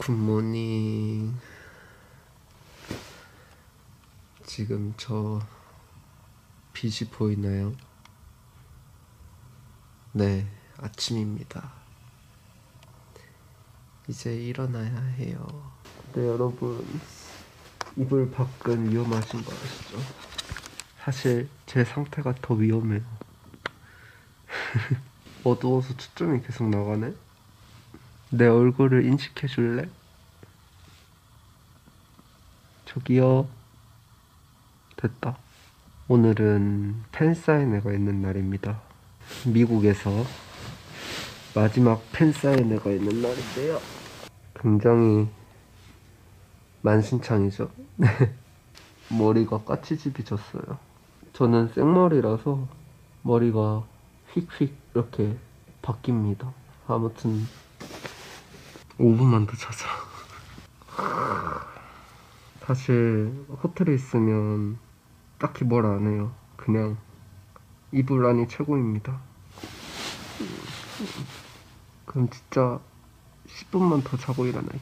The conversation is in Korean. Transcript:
굿모닝. 지금 저 빛이 보이나요? 네, 아침입니다. 이제 일어나야 해요. 근데 여러분, 이불 밖은 위험하신 거 아시죠? 사실 제 상태가 더 위험해요. 어두워서 초점이 계속 나가네? 내 얼굴을 인식해 줄래? 저기요. 됐다. 오늘은 팬사인회가 있는 날입니다. 미국에서 마지막 팬사인회가 있는 날인데요. 굉장히 만신창이죠. 머리가 까치집이 졌어요. 저는 생머리라서 머리가 휙휙 이렇게 바뀝니다. 아무튼 5분만 더 자자. 사실 호텔에 있으면 딱히 뭘 안 해요. 그냥 이불 안이 최고입니다. 그럼 진짜 10분만 더 자고 일어날게.